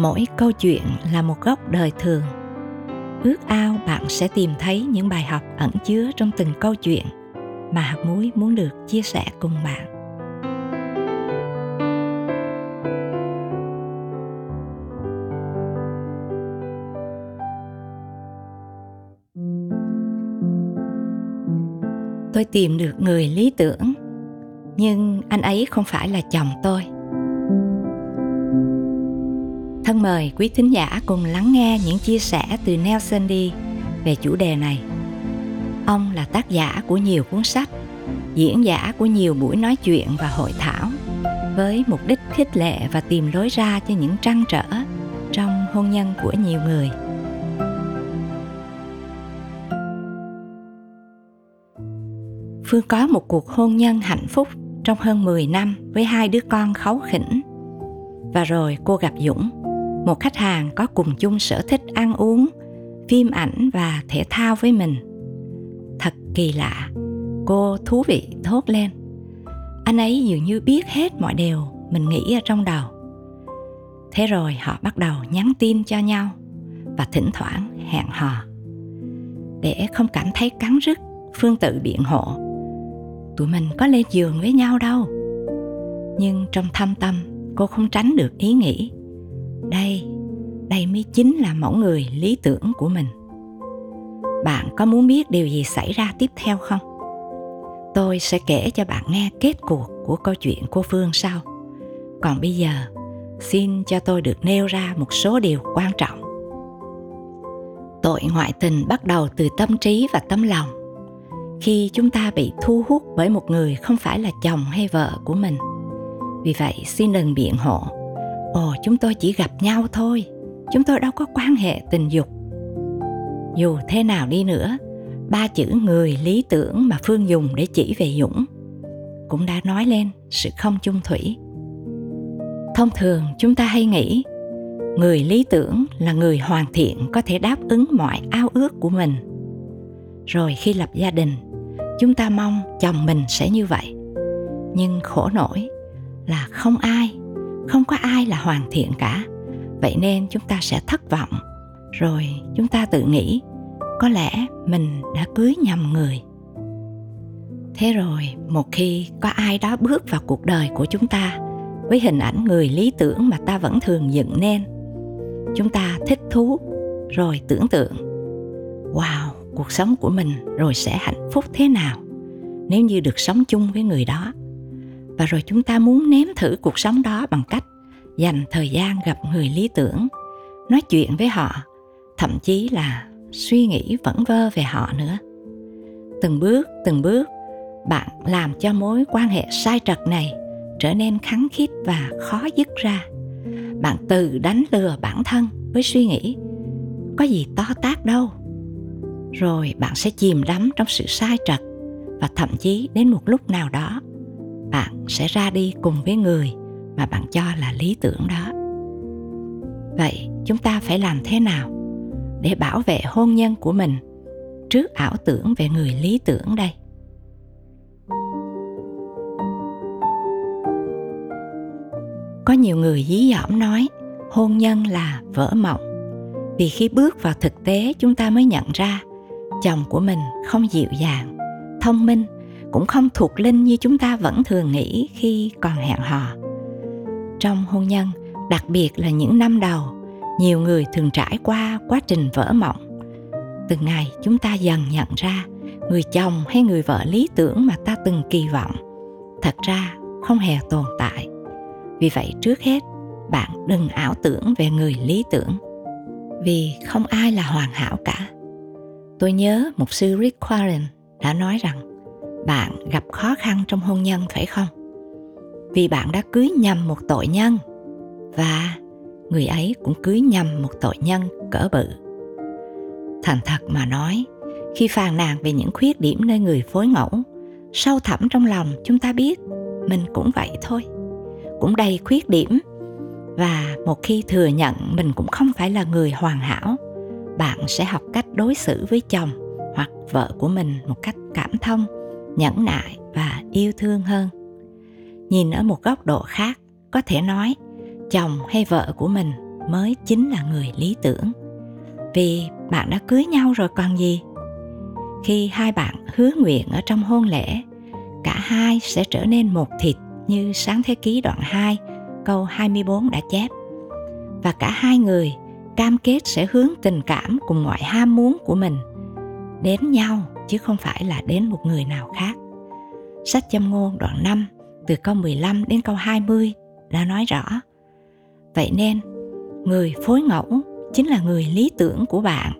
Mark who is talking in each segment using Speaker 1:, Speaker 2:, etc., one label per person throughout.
Speaker 1: mỗi câu chuyện là một góc đời thường. Ước ao bạn sẽ tìm thấy những bài học ẩn chứa trong từng câu chuyện mà hạt muối muốn được chia sẻ cùng bạn. Tôi tìm được người lý tưởng, nhưng anh ấy không phải là chồng tôi thân mời quý thính giả cùng lắng nghe những chia sẻ từ nelson đi về chủ đề này. Ông là tác giả của nhiều cuốn sách diễn giả của nhiều buổi nói chuyện và hội thảo với mục đích khích lệ và tìm lối ra cho những trăn trở trong hôn nhân của nhiều người. Phương có một cuộc hôn nhân hạnh phúc trong hơn 10 năm với hai đứa con kháu khỉnh. Và rồi cô gặp Dũng, một khách hàng có cùng chung sở thích ăn uống, phim ảnh và thể thao với mình. Thật kỳ lạ, cô thú vị thốt lên. Anh ấy dường như biết hết mọi điều mình nghĩ ở trong đầu. Thế rồi họ bắt đầu nhắn tin cho nhau và thỉnh thoảng hẹn hò. Để không cảm thấy cắn rứt, Phương tự biện hộ tụi mình có lên giường với nhau đâu nhưng trong thâm tâm cô không tránh được ý nghĩ đây đây mới chính là mẫu người lý tưởng của mình. Bạn có muốn biết điều gì xảy ra tiếp theo không? Tôi sẽ kể cho bạn nghe kết cuộc của câu chuyện cô phương sau. Còn bây giờ, xin cho tôi được nêu ra một số điều quan trọng. Tội ngoại tình bắt đầu từ tâm trí và tấm lòng. Khi chúng ta bị thu hút bởi một người không phải là chồng hay vợ của mình. Vì vậy, xin đừng biện hộ ồ, chúng tôi chỉ gặp nhau thôi. Chúng tôi đâu có quan hệ tình dục. Dù thế nào đi nữa, ba chữ người lý tưởng mà phương dùng để chỉ về dũng cũng đã nói lên sự không chung thủy. Thông thường, chúng ta hay nghĩ người lý tưởng là người hoàn thiện có thể đáp ứng mọi ao ước của mình. Rồi khi lập gia đình, chúng ta mong chồng mình sẽ như vậy. Nhưng khổ nổi là không ai không có ai là hoàn thiện cả. Vậy nên chúng ta sẽ thất vọng. Rồi chúng ta tự nghĩ, có lẽ mình đã cưới nhầm người. Thế rồi, một khi có ai đó bước vào cuộc đời của chúng ta, với hình ảnh người lý tưởng mà ta vẫn thường dựng nên, chúng ta thích thú, rồi tưởng tượng, wow, cuộc sống của mình rồi sẽ hạnh phúc thế nào? Nếu như được sống chung với người đó và rồi chúng ta muốn nếm thử cuộc sống đó bằng cách dành thời gian gặp người lý tưởng, nói chuyện với họ, thậm chí là suy nghĩ vẩn vơ về họ nữa. Từng bước từng bước, bạn làm cho mối quan hệ sai trật này trở nên khắng khít và khó dứt ra. Bạn tự đánh lừa bản thân với suy nghĩ, có gì to tác đâu. Rồi bạn sẽ chìm đắm trong sự sai trật và thậm chí đến một lúc nào đó bạn sẽ ra đi cùng với người mà bạn cho là lý tưởng đó. Vậy chúng ta phải làm thế nào để bảo vệ hôn nhân của mình trước ảo tưởng về người lý tưởng đây? Có nhiều người dí dỏm nói hôn nhân là vỡ mộng, vì khi bước vào thực tế chúng ta mới nhận ra chồng của mình không dịu dàng, thông minh cũng không thuộc linh như chúng ta vẫn thường nghĩ khi còn hẹn hò. Trong hôn nhân, đặc biệt là những năm đầu, nhiều người thường trải qua quá trình vỡ mộng. Từng ngày chúng ta dần nhận ra người chồng hay người vợ lý tưởng mà ta từng kỳ vọng, thật ra không hề tồn tại. Vì vậy trước hết, bạn đừng ảo tưởng về người lý tưởng, vì không ai là hoàn hảo cả. Tôi nhớ một sư rick warren đã nói rằng bạn gặp khó khăn trong hôn nhân phải không? Vì bạn đã cưới nhầm một tội nhân và người ấy cũng cưới nhầm một tội nhân cỡ bự. Thành thật mà nói, khi phàn nàn về những khuyết điểm nơi người phối ngẫu, sâu thẳm trong lòng chúng ta biết mình cũng vậy thôi. Cũng đầy khuyết điểm và một khi thừa nhận mình cũng không phải là người hoàn hảo, bạn sẽ học cách đối xử với chồng hoặc vợ của mình một cách cảm thông nhẫn nại và yêu thương hơn. Nhìn ở một góc độ khác, có thể nói chồng hay vợ của mình mới chính là người lý tưởng. Vì bạn đã cưới nhau rồi còn gì? Khi hai bạn hứa nguyện ở trong hôn lễ, cả hai sẽ trở nên một thịt như sáng thế ký đoạn 2 câu 24 đã chép. Và cả hai người cam kết sẽ hướng tình cảm cùng mọi ham muốn của mình đến nhau chứ không phải là đến một người nào khác. Sách châm ngôn đoạn 5 từ câu 15 đến câu 20 đã nói rõ. Vậy nên, người phối ngẫu chính là người lý tưởng của bạn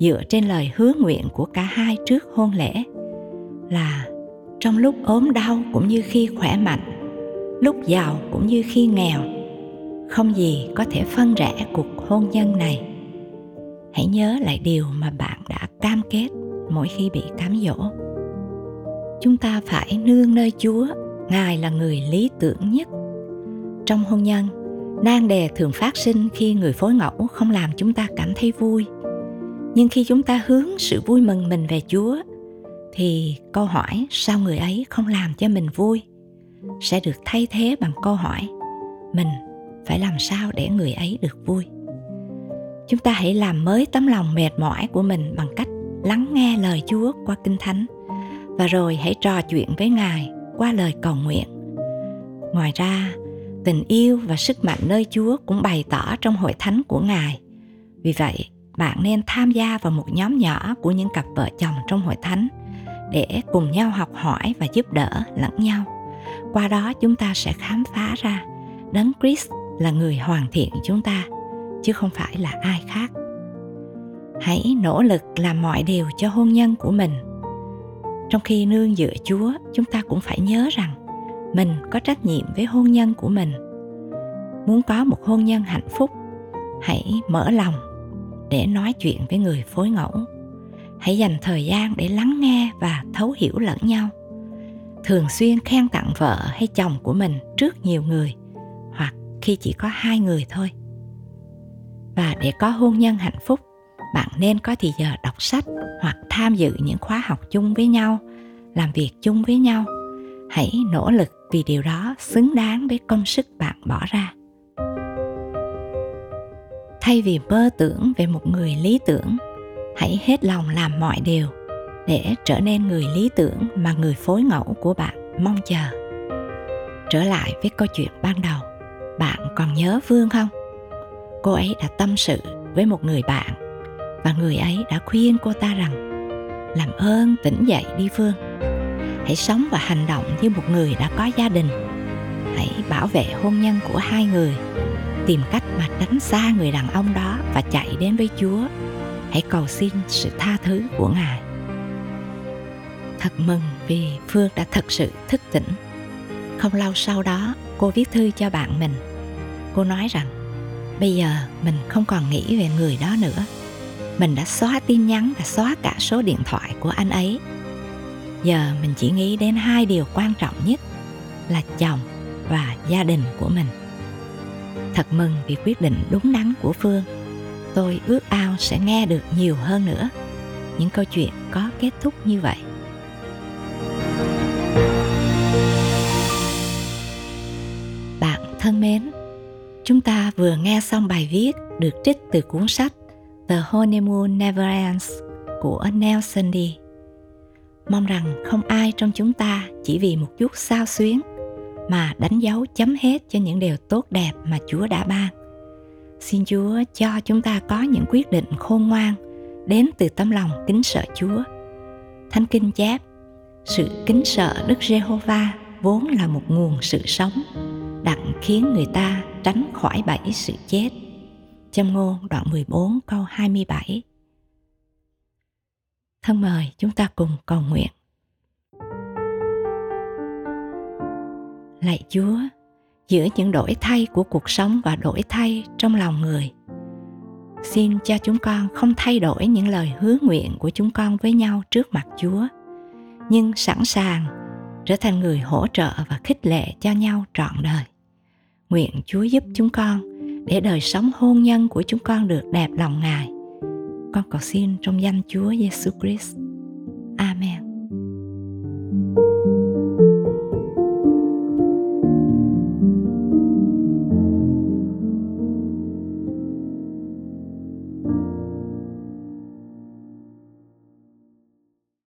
Speaker 1: dựa trên lời hứa nguyện của cả hai trước hôn lễ là trong lúc ốm đau cũng như khi khỏe mạnh lúc giàu cũng như khi nghèo không gì có thể phân rẽ cuộc hôn nhân này hãy nhớ lại điều mà bạn đã cam kết mỗi khi bị cám dỗ. Chúng ta phải nương nơi chúa, ngài là người lý tưởng nhất. Trong hôn nhân, nan đề thường phát sinh khi người phối ngẫu không làm chúng ta cảm thấy vui. Nhưng khi chúng ta hướng sự vui mừng mình về chúa, thì câu hỏi sao người ấy không làm cho mình vui sẽ được thay thế bằng câu hỏi, mình phải làm sao để người ấy được vui? Chúng ta hãy làm mới tấm lòng mệt mỏi của mình bằng cách lắng nghe lời chúa qua kinh thánh. Và rồi hãy trò chuyện với ngài qua lời cầu nguyện. Ngoài ra, tình yêu và sức mạnh nơi chúa cũng bày tỏ trong hội thánh của ngài. Vì vậy, bạn nên tham gia vào một nhóm nhỏ của những cặp vợ chồng trong hội thánh để cùng nhau học hỏi và giúp đỡ lẫn nhau. Qua đó, chúng ta sẽ khám phá ra đấng Christ là người hoàn thiện chúng ta, chứ không phải là ai khác hãy nỗ lực làm mọi điều cho hôn nhân của mình. Trong khi nương dựa chúa, chúng ta cũng phải nhớ rằng mình có trách nhiệm với hôn nhân của mình. Muốn có một hôn nhân hạnh phúc, hãy mở lòng để nói chuyện với người phối ngẫu. Hãy dành thời gian để lắng nghe và thấu hiểu lẫn nhau. Thường xuyên khen tặng vợ hay chồng của mình trước nhiều người hoặc khi chỉ có hai người thôi. Và để có hôn nhân hạnh phúc bạn nên có thì giờ đọc sách hoặc tham dự những khóa học chung với nhau, làm việc chung với nhau. Hãy nỗ lực vì điều đó xứng đáng với công sức bạn bỏ ra. Thay vì mơ tưởng về một người lý tưởng, hãy hết lòng làm mọi điều để trở nên người lý tưởng mà người phối ngẫu của bạn mong chờ. Trở lại với câu chuyện ban đầu, bạn còn nhớ phương không? Cô ấy đã tâm sự với một người bạn và người ấy đã khuyên cô ta rằng, làm ơn, tỉnh dậy đi phương. Hãy sống và hành động như một người đã có gia đình. Hãy bảo vệ hôn nhân của hai người. Tìm cách mà tránh xa người đàn ông đó và chạy đến với chúa. Hãy cầu xin sự tha thứ của ngài. Thật mừng vì phương đã thật sự thức tỉnh. Không lâu sau đó, cô viết thư cho bạn mình. Cô nói rằng, bây giờ mình không còn nghĩ về người đó nữa mình đã xóa tin nhắn và xóa cả số điện thoại của anh ấy. Giờ mình chỉ nghĩ đến hai điều quan trọng nhất là chồng và gia đình của mình. Thật mừng vì quyết định đúng đắn của phương. Tôi ước ao sẽ nghe được nhiều hơn nữa. Những câu chuyện có kết thúc như vậy. Bạn thân mến, chúng ta vừa nghe xong bài viết được trích từ cuốn sách The Honeymoon Never Ends của Nelson D. Mong rằng không ai trong chúng ta chỉ vì một chút sao xuyến mà đánh dấu chấm hết cho những điều tốt đẹp mà Chúa đã ban. Xin Chúa cho chúng ta có những quyết định khôn ngoan đến từ tấm lòng kính sợ Chúa. Thánh Kinh chép, sự kính sợ Đức Giê-hô-va vốn là một nguồn sự sống, đặng khiến người ta tránh khỏi bẫy sự chết. Châm ngôn đoạn 14 câu 27 Thân mời chúng ta cùng cầu nguyện. Lạy Chúa, giữa những đổi thay của cuộc sống và đổi thay trong lòng người, xin cho chúng con không thay đổi những lời hứa nguyện của chúng con với nhau trước mặt Chúa, nhưng sẵn sàng trở thành người hỗ trợ và khích lệ cho nhau trọn đời. Nguyện Chúa giúp chúng con để đời sống hôn nhân của chúng con được đẹp lòng Ngài. Con cầu xin trong danh Chúa Giêsu Christ.